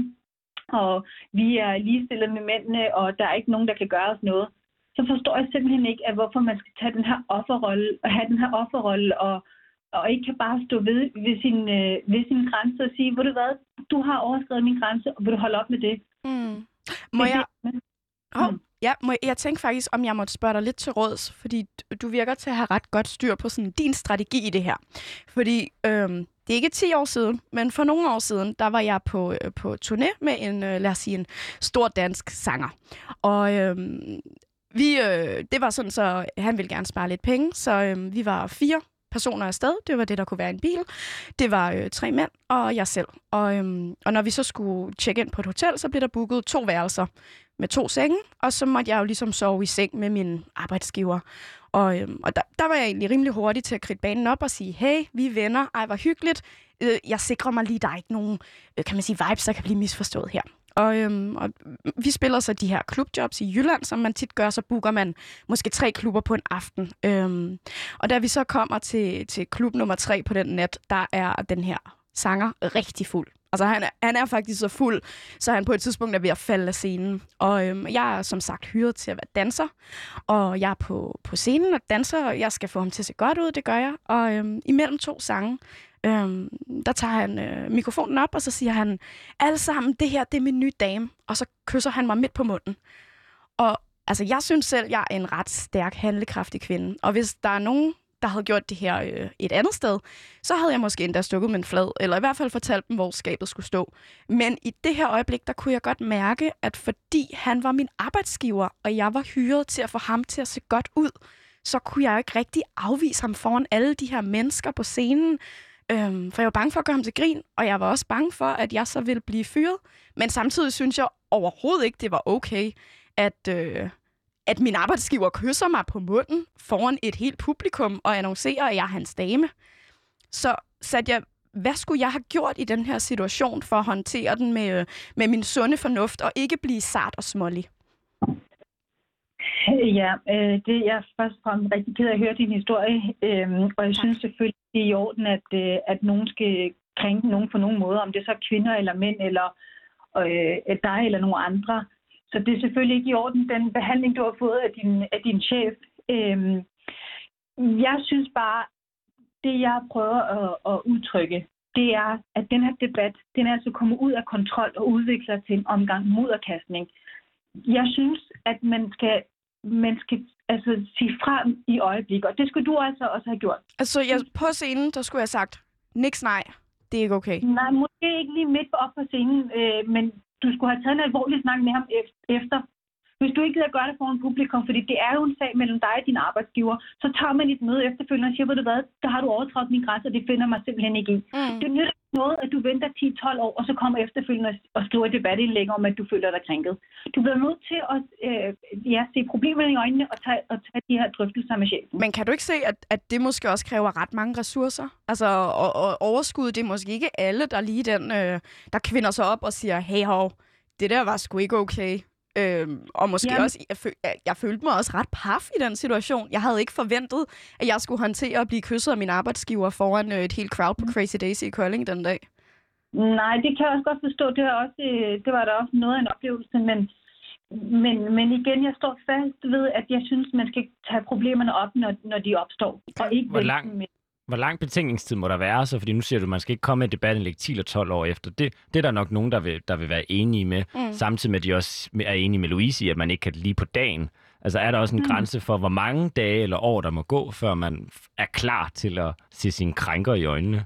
og vi er ligestillet med mændene, og der er ikke nogen, der kan gøre os noget. Så forstår jeg simpelthen ikke, at hvorfor man skal tage den her offerrolle, og have den her offerrolle, og, og ikke kan bare stå ved, ved, sin, øh, ved sin grænse og sige, ved du hvad, du har overskrevet min grænse, og vil du holde op med det? Mm. Må jeg... Mm. ja, må jeg, jeg tænker faktisk, om jeg måtte spørge dig lidt til råds, fordi du- du virker til at have ret godt styr på sådan din strategi i det her. Fordi øhm, det er ikke 10 år siden, men for nogle år siden, der var jeg på, øh, på turné med en, øh, lad os sige, en stor dansk sanger. Og øhm, vi, øh, det var sådan, så han ville gerne spare lidt penge, så øh, vi var fire personer afsted. Det var det, der kunne være en bil. Det var øh, tre mænd og jeg selv. Og, øhm, og når vi så skulle tjekke ind på et hotel, så blev der booket to værelser med to senge, og så måtte jeg jo ligesom sove i seng med min arbejdsgiver. Og, øhm, og der, der var jeg egentlig rimelig hurtig til at kridte banen op og sige, hey, vi er venner, ej, hvor hyggeligt. Øh, jeg sikrer mig lige, der er ikke nogen, øh, kan man sige, vibes, der kan blive misforstået her. Og, øhm, og vi spiller så de her klubjobs i Jylland, som man tit gør, så booker man måske tre klubber på en aften. Øhm, og da vi så kommer til, til klub nummer tre på den nat, der er den her sanger rigtig fuld. Altså han er, han er faktisk så fuld, så han på et tidspunkt er ved at falde af scenen. Og øhm, jeg er som sagt hyret til at være danser, og jeg er på, på scenen og danser, og jeg skal få ham til at se godt ud, det gør jeg. Og øhm, imellem to sange, øhm, der tager han øh, mikrofonen op, og så siger han, alle sammen, det her, det er min nye dame. Og så kysser han mig midt på munden. Og altså, jeg synes selv, jeg er en ret stærk, handlekraftig kvinde. Og hvis der er nogen, der havde gjort det her øh, et andet sted, så havde jeg måske endda stukket min flad, eller i hvert fald fortalt dem, hvor skabet skulle stå. Men i det her øjeblik, der kunne jeg godt mærke, at fordi han var min arbejdsgiver, og jeg var hyret til at få ham til at se godt ud, så kunne jeg ikke rigtig afvise ham foran alle de her mennesker på scenen. Øhm, for jeg var bange for at gøre ham til grin, og jeg var også bange for, at jeg så ville blive fyret. Men samtidig synes jeg overhovedet ikke, det var okay, at, øh, at min arbejdsgiver kysser mig på munden foran et helt publikum og annoncerer, at jeg er hans dame. Så satte jeg, hvad skulle jeg have gjort i den her situation for at håndtere den med, øh, med min sunde fornuft og ikke blive sart og smålig? Ja, øh, det er jeg først og fremmest rigtig ked af at høre din historie, øh, og jeg Tak. synes selvfølgelig, det er i orden, at, øh, at nogen skal krænke nogen på nogen måde, om det så er kvinder eller mænd, eller øh, dig eller nogen andre. Så det er selvfølgelig ikke i orden, den behandling, du har fået af din, af din chef. Øh, jeg synes bare, det jeg prøver at, at udtrykke, det er, at den her debat, den er altså kommet ud af kontrol og udvikler til en omgang mudderkastning. Jeg synes, at man skal man skal altså sige frem i øjeblik, og det skulle du altså også have gjort. Altså, jeg, på scenen, der skulle jeg have sagt, Niks nej. Det er ikke okay. Nej, måske ikke lige midt op på scenen, øh, men du skulle have taget en alvorlig snak med ham ef- efter. Hvis du ikke gider gøre det foran publikum, fordi det er jo en sag mellem dig og din arbejdsgiver, så tager man et møde efterfølgende og siger, ved du hvad, der har du overtrådt min grænse, og det finder mig simpelthen ikke i. Mm. Det nytter noget, at du venter 10-12 år, og så kommer efterfølgende og- skriver et debatindlæg om, at du føler dig krænket. Du bliver nødt til at øh, ja, se problemerne i øjnene og tage, og tage de her drøftelser med chefen. Men kan du ikke se, at, at det måske også kræver ret mange ressourcer? Altså, og, og overskud, det er måske ikke alle, der lige den, øh, der kvinder sig op og siger, hey hov, det der var sgu ikke okay. Øhm, og måske Jamen. også, jeg, føl, jeg, jeg følte mig også ret paf i den situation. Jeg havde ikke forventet, at jeg skulle håndtere at blive kysset af min arbejdsgiver foran øh, et helt crowd på Crazy Daisy i Kolding den dag. Nej, det kan jeg også godt forstå. Det, også, øh, det var da også noget af en oplevelse, men, men, men igen, jeg står fast ved, at jeg synes, man skal tage problemerne op, når, når de opstår. Og ikke Hvor lang- med- Hvor lang betænkningstid må der være så? Fordi nu siger du, at man skal ikke komme med et debatindlæg 10 eller 12 år efter. Det, det er der nok nogen, der vil, der vil være enige med. Mm. Samtidig med, at de også er enige med Louise i, at man ikke kan lige på dagen. Altså er der også en Mm. grænse for, hvor mange dage eller år, der må gå, før man er klar til at se sine krænker i øjnene?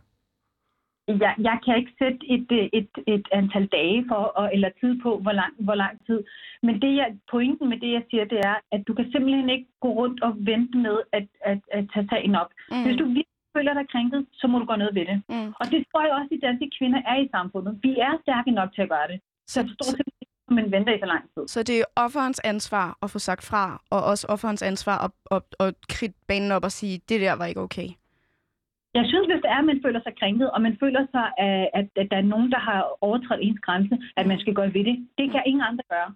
Jeg, jeg kan ikke sætte et, et, et antal dage for, og, eller tid på, hvor lang, hvor lang tid. Men det jeg, pointen med det, jeg siger, det er, at du kan simpelthen ikke gå rundt og vente med at, at, at tage sagen op. Mm. Hvis du føler dig krænket, så må du gøre noget ved det. Mm. Og det tror jeg også, at de danske kvinder er i samfundet. Vi er stærke nok til at gøre det. Så jeg forstår simpelthen ikke, at man venter i så lang tid. så det er offerens ansvar at få sagt fra, og også offerens ansvar at, at, at kridte banen op og sige, det der var ikke okay. Jeg synes, hvis det er, at man føler sig krænket, og man føler sig, at, at, at der er nogen, der har overtrådt ens grænse, at man skal gøre ved det. Det kan ingen andre gøre.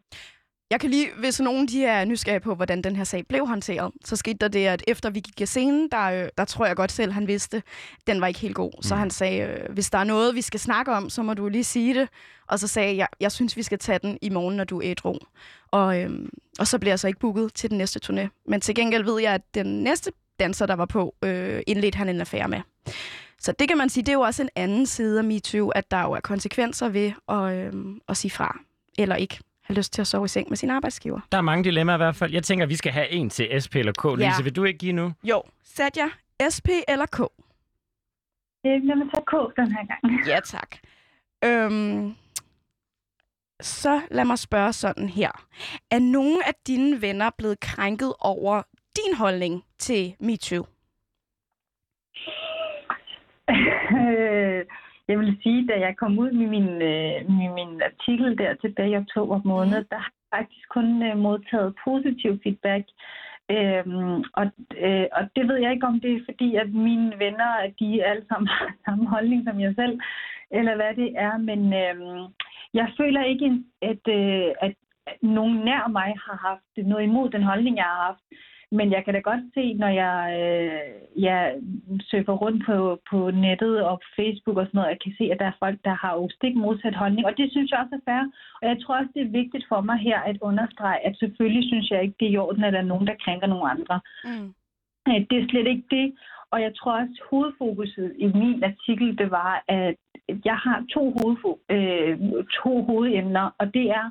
Jeg kan lige, hvis nogen de er nysgerrige på, hvordan den her sag blev håndteret, så skete der det, at efter vi gik af scenen, der, øh, der tror jeg godt selv, han vidste, den var ikke helt god. Så Mm. han sagde, øh, hvis der er noget, vi skal snakke om, så må du lige sige det. Og så sagde jeg, jeg synes, vi skal tage den i morgen, når du er ædru. Og, øhm, og så bliver jeg så ikke booket til den næste turné. Men til gengæld ved jeg, at den næste danser, der var på, øh, indledte han en affære med. Så det kan man sige, det er jo også en anden side af MeToo, at der jo er konsekvenser ved at, øhm, at sige fra, eller ikke have lyst til at sove i seng med sin arbejdsgiver. Der er mange dilemmaer i hvert fald. Jeg tænker, at vi skal have en til SP eller K. Louise, vil du ikke give nu? Jo, Satya, SP eller K? Det lad mig tage K den her gang. *laughs* Ja, tak. Øhm, så lad mig spørge sådan her. Er nogen af dine venner blevet krænket over din holdning til MeToo? *laughs* Jeg vil sige, da jeg kom ud med min, øh, med min artikel der tilbage i oktober måned, Mhm. der har jeg faktisk kun øh, modtaget positiv feedback. Øhm, og, øh, og det ved jeg ikke, om det er fordi, at mine venner, at de alle sammen har *laughs* samme holdning som jeg selv, eller hvad det er. Men øhm, jeg føler ikke, at, øh, at nogen nær mig har haft noget imod den holdning, jeg har haft. Men jeg kan da godt se, når jeg, øh, jeg surfer rundt på, på nettet og på Facebook og sådan noget, jeg kan se, at der er folk, der har jo stik modsat holdning. Og det synes jeg også er fair. Og jeg tror også, det er vigtigt for mig her at understrege, at selvfølgelig synes jeg ikke, det er i orden, at der er nogen, der krænker nogen andre. Mm. Øh, Det er slet ikke det. Og jeg tror også, at hovedfokuset i min artikel, det var, at jeg har to, hovedfo- øh, to hovedemner, og det er,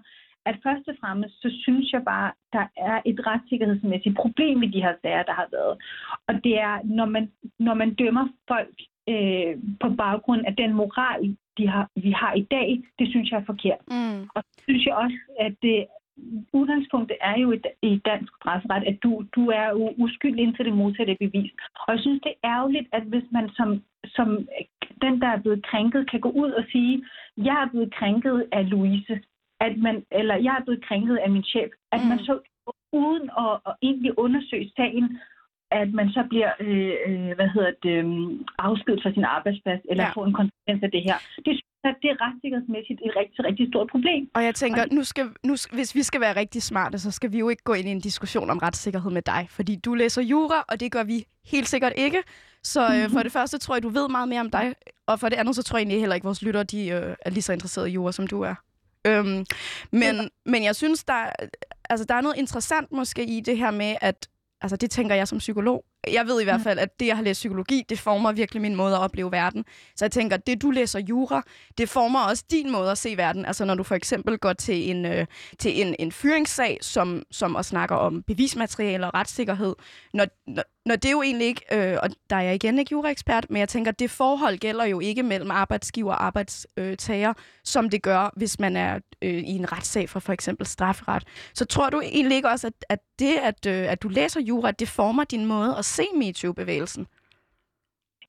at først og fremmest, så synes jeg bare, der er et retssikkerhedsmæssigt problem i de her sager, der har været. Og det er, når man, når man dømmer folk øh, på baggrund af den moral, de har, vi har i dag, det synes jeg er forkert. Mm. Og så synes jeg også, at det, udgangspunktet er jo i, i dansk strafferet, at du, du er jo uskyldig indtil det modsatte er bevist. Og jeg synes, det er ærgerligt, at hvis man som, som den, der er blevet krænket, kan gå ud og sige, jeg er blevet krænket af Louise, at man, eller jeg er blevet krænket af min chef, at Mm. man så uden at, at egentlig undersøge sagen, at man så bliver øh, øh, hvad hedder det, øh, afskedet fra sin arbejdsplads, eller Ja. får en konsekvens af det her. Det synes jeg, det er retssikkerhedsmæssigt et rigtig, rigtig stort problem. Og jeg tænker, nu skal, nu, hvis vi skal være rigtig smarte, så skal vi jo ikke gå ind i en diskussion om retssikkerhed med dig. Fordi du læser jura, og det gør vi helt sikkert ikke. Så øh, for det første tror jeg, du ved meget mere om dig. Og for det andet, så tror jeg egentlig heller ikke, at vores lyttere de, øh, er lige så interesserede i jura, som du er. Øhm, men, men jeg synes, der, altså, der er noget interessant måske i det her med, at altså, det tænker jeg som psykolog. Jeg ved i hvert fald, at det, jeg har læst psykologi, det former virkelig min måde at opleve verden. Så jeg tænker, det du læser jura, det former også din måde at se verden. Altså når du for eksempel går til en, øh, til en, en fyringssag, som, som og snakker om bevismateriale og retssikkerhed. Når, når, når det er jo egentlig ikke, øh, og der er jeg igen ikke juraekspert, men jeg tænker, det forhold gælder jo ikke mellem arbejdsgiver og arbejdstager, som det gør, hvis man er øh, i en retssag for for eksempel strafferet. Så tror du egentlig ikke også, at, at det, at, øh, at du læser jura, det former din måde at se MeToo-bevægelsen?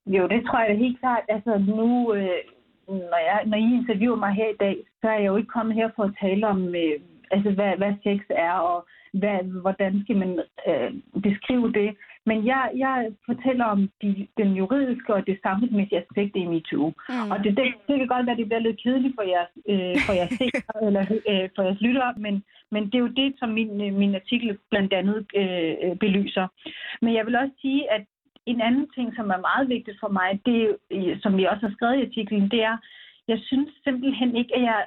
Jo, det tror jeg da helt klart. Altså nu, øh, når, jeg, når I interviewer mig her i dag, så er jeg jo ikke kommet her for at tale om, øh, altså hvad, hvad sex er, og hvad, hvordan skal man øh, beskrive det. Men jeg, jeg fortæller om de, den juridiske og det samfundsmæssige aspekt i MeToo. Mm. Og det, det, det kan godt være, at det bliver lidt kedeligt for jeres, øh, for jeres, *laughs* seere, eller, øh, for jeres lyttere, men, men det er jo det, som min, øh, min artikel blandt andet øh, belyser. Men jeg vil også sige, at en anden ting, som er meget vigtigt for mig, det som jeg også har skrevet i artiklen, det er, jeg synes simpelthen ikke, at jeg,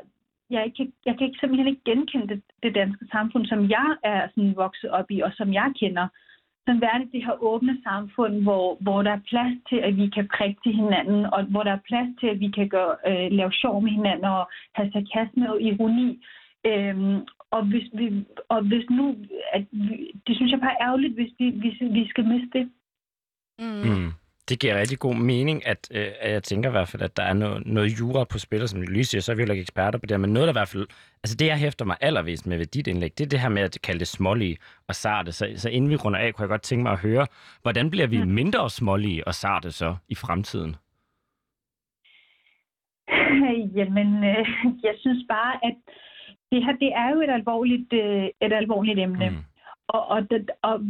jeg, ikke, jeg kan ikke simpelthen ikke genkende det, det danske samfund, som jeg er sådan vokset op i, og som jeg kender. Sådan værdigt det her åbne samfund, hvor, hvor der er plads til, at vi kan prikke til hinanden, og hvor der er plads til, at vi kan gøre, øh, lave sjov med hinanden og have sarkasme og ironi. Øhm, og, hvis vi, og hvis nu, at vi, det synes jeg bare er ærgerligt, hvis vi, hvis vi skal miste det. Mm. Mm. Det giver rigtig god mening, at, øh, at jeg tænker i hvert fald, at der er noget, noget jura på spil, og som lige siger, så er vi jo ikke eksperter på det, men noget, der i hvert fald, altså det, jeg hæfter mig allervist med ved dit indlæg, det er det her med at kalde det smålige og sarte. Så, så inden vi runder af, kunne jeg godt tænke mig at høre, hvordan bliver vi mindre smålige og sarte så i fremtiden? *laughs* Jamen, øh, jeg synes bare, at det her, det er jo et alvorligt, øh, et alvorligt emne. Mm. Og, og, og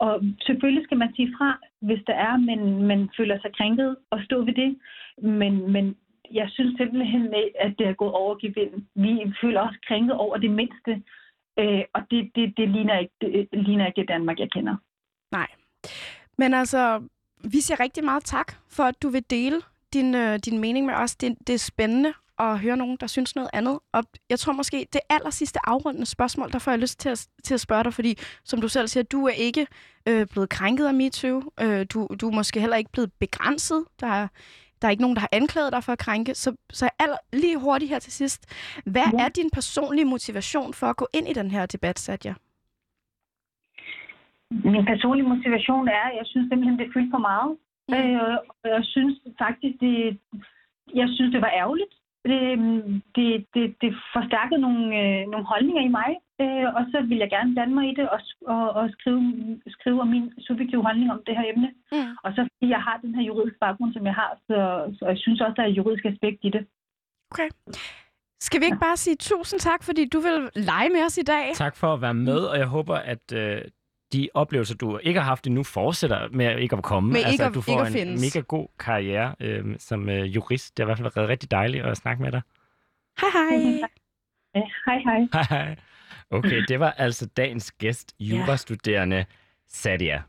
og selvfølgelig skal man sige fra, hvis der er, men man føler sig krænket og stå ved det. Men, men jeg synes simpelthen, at det er gået over gevind. Vi føler os krænket over det mindste, øh, og det, det, det, ligner ikke, det øh, ligner ikke det Danmark, jeg kender. Nej. Men altså, vi siger rigtig meget tak for, at du vil dele din, øh, din mening med os. Det, det er spændende at høre nogen, der synes noget andet. Og jeg tror måske, det aller sidste afrundende spørgsmål, der får jeg lyst til at, til at spørge dig, fordi som du selv siger, du er ikke øh, blevet krænket af MeToo. Øh, du, du er måske heller ikke blevet begrænset. Der er, der er ikke nogen, der har anklaget dig for at krænke. Så, så aller, lige hurtigt her til sidst. Hvad ja. er din personlige motivation for at gå ind i den her debat, Satya? Min personlige motivation er, at jeg synes simpelthen, det fyldt for meget. Mm. Øh, jeg synes faktisk, det, jeg synes, det var ærgerligt, det, det, det, det forstærkede nogle, øh, nogle holdninger i mig, øh, og så vil jeg gerne blande mig i det og, og, og skrive, skrive om min subjektive holdning om det her emne. Mm. Og så fordi jeg har den her juridiske baggrund, som jeg har, så, så jeg synes også, der er et juridisk aspekt i det. Okay. Skal vi ikke bare sige tusind tak, fordi du vil lege med os i dag? Tak for at være med, og jeg håber, at øh, de oplevelser, du ikke har haft endnu, fortsætter med ikke at komme. Med altså, ikke at du får ikke en mega god karriere øh, som øh, jurist. Det har i hvert fald været rigtig dejligt at snakke med dig. Hej hej. Hej hej. *laughs* Hej hej. Okay, det var altså dagens gæst, jurastuderende Sadia.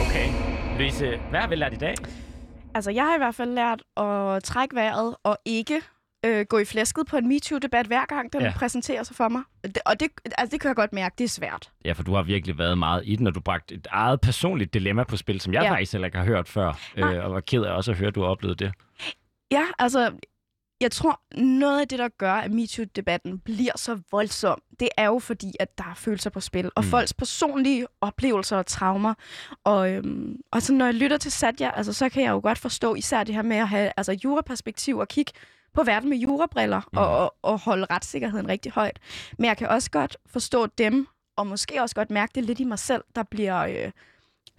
Okay. Louise, hvad har vi lært i dag? Altså, jeg har i hvert fald lært at trække vejret og ikke øh, gå i flæsket på en MeToo-debat hver gang, den ja. præsenterer sig for mig. Det, og det, altså, det kan jeg godt mærke, det er svært. Ja, for du har virkelig været meget i den, og du bragte et eget personligt dilemma på spil, som jeg ja. faktisk heller ikke har hørt før. Øh, og var ked af også at høre, at du har oplevet det. Ja, altså, jeg tror, noget af det, der gør, at MeToo-debatten bliver så voldsom, det er jo fordi, at der er følelser på spil, og mm. folks personlige oplevelser og traumer. Og, øhm, og så når jeg lytter til Satya, altså, så kan jeg jo godt forstå især det her med at have altså, juraperspektiv og kigge på verden med jurabriller mm. og, og, og holde retssikkerheden rigtig højt. Men jeg kan også godt forstå dem, og måske også godt mærke det lidt i mig selv, der bliver... Øh,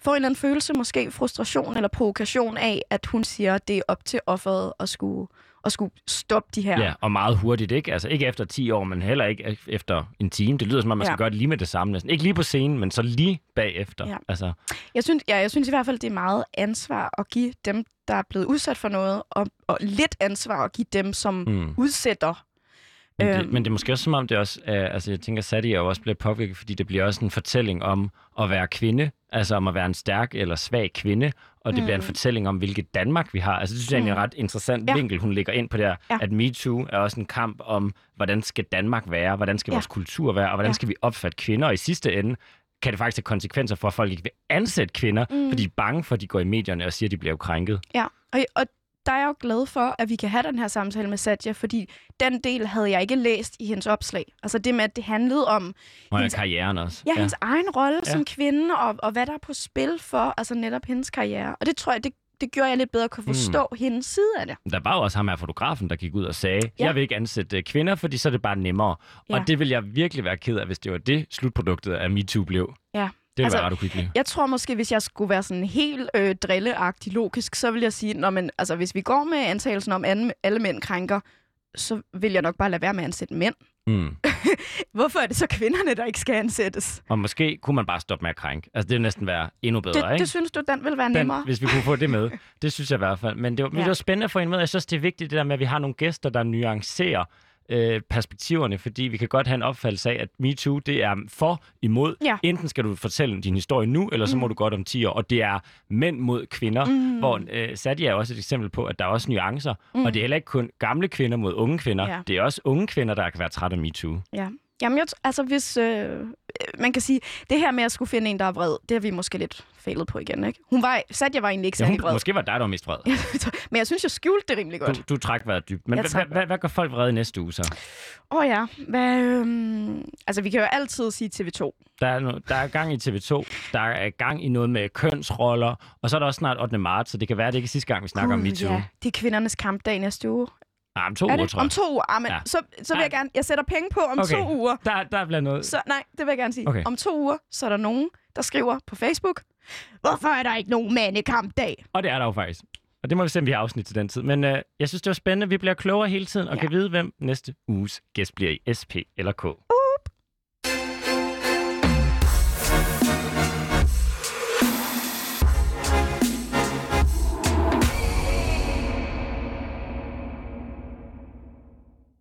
får en eller anden følelse, måske frustration eller provokation af, at hun siger, at det er op til offeret at skulle at skulle stoppe de her. Ja, og meget hurtigt, ikke? Altså ikke efter 10 år, men heller ikke efter en time. Det lyder som om, man ja. skal gøre det lige med det samme næsten. Ikke lige på scenen, men så lige bagefter. Ja. Altså. Jeg, synes, ja, jeg synes i hvert fald, det er meget ansvar at give dem, der er blevet udsat for noget, og, og lidt ansvar at give dem, som mm. udsætter men det, øhm. men det er måske også som om, det også er, altså jeg tænker, Sadie jo også bliver påvirket, fordi det bliver også en fortælling om at være kvinde, altså om at være en stærk eller svag kvinde, og det mm. bliver en mm. fortælling om, hvilket Danmark vi har. Altså det synes jeg mm. er en ret interessant ja. vinkel, hun ligger ind på der, ja. at MeToo er også en kamp om, hvordan skal Danmark være, hvordan skal ja. vores kultur være, og hvordan ja. skal vi opfatte kvinder, og i sidste ende kan det faktisk have konsekvenser for, at folk ikke vil ansætte kvinder, mm. fordi de er bange for, at de går i medierne og siger, at de bliver krænket. Ja, og, og der er jeg jo glad for, at vi kan have den her samtale med Satya, fordi den del havde jeg ikke læst i hendes opslag. Altså det med, at det handlede om Og hendes, karrieren også. ja, hendes egen rolle Ja. som kvinde, og, og hvad der er på spil for altså netop hendes karriere. Og det tror jeg, det, det gjorde jeg lidt bedre at kunne forstå mm. hendes side af det. Der var jo også ham her fotografen, der gik ud og sagde, Ja. jeg vil ikke ansætte øh, kvinder, fordi så er det bare nemmere. Ja. Og det vil jeg virkelig være ked af, hvis det var det slutproduktet af MeToo blev. Ja. Det ville Altså, være ret. Jeg tror måske, hvis jeg skulle være sådan helt øh, drilleagtig logisk, så vil jeg sige, når man, altså, hvis vi går med antagelsen om, at alle mænd krænker, så vil jeg nok bare lade være med at ansætte mænd. Mm. *laughs* Hvorfor er det så kvinderne, der ikke skal ansættes? Og måske kunne man bare stoppe med at krænke. Altså, det vil næsten være endnu bedre, Det, ikke? det synes du, den vil være Den, nemmere? hvis vi kunne få det med. *laughs* Det synes jeg i hvert fald. Men det var. Ja. det var spændende at få en med. Jeg synes, det er vigtigt det der med, at vi har nogle gæster, der nuancerer øh, perspektiverne, fordi vi kan godt have en opfattelse af, at MeToo, det er for imod. Ja. Enten skal du fortælle din historie nu, eller så må du godt om 10 år. Og det er mænd mod kvinder, mm. hvor øh, Sadia er også et eksempel på, at der er også nuancer. Mm. Og det er heller ikke kun gamle kvinder mod unge kvinder. Ja. Det er også unge kvinder, der kan være trætte af MeToo. Ja. Jamen, jeg, altså hvis... Øh, øh, man kan sige, det her med at skulle finde en, der er vred, det har vi måske lidt fejlet på igen, ikke? Hun var, Satya var egentlig ikke Ja, særlig hun, vred. måske var dig, der var mest vred. *laughs* Men jeg synes, jeg skjulte det rimelig godt. Du, du træk vejret dybt. Men Jeg hvad, trak hvad, hvad gør folk vrede i næste uge så? Åh oh, ja. Hvad, øhm, altså, vi kan jo altid sige TV2. Der er, no, der er gang i TV2, der er gang i noget med kønsroller, og så er der også snart 8. marts, så det kan være, det ikke sidste gang, vi snakker om MeToo. Ja, det er kvindernes kampdag næste uge. Ah, om to er uger, det? tror jeg. Om to uger. Ah, men Ja. så, så vil jeg gerne... Jeg sætter penge på om Okay. to uger. Der, der bliver noget... Så nej, det vil jeg gerne sige. Okay. Om to uger, så er der nogen, der skriver på Facebook, hvorfor er der ikke nogen mandekampdag? Og det er der jo faktisk. Og det må vi se, om vi har afsnit til den tid. Men øh, jeg synes, det var spændende. Vi bliver klogere hele tiden og Ja. kan vide, hvem næste uges gæst bliver i SP eller K.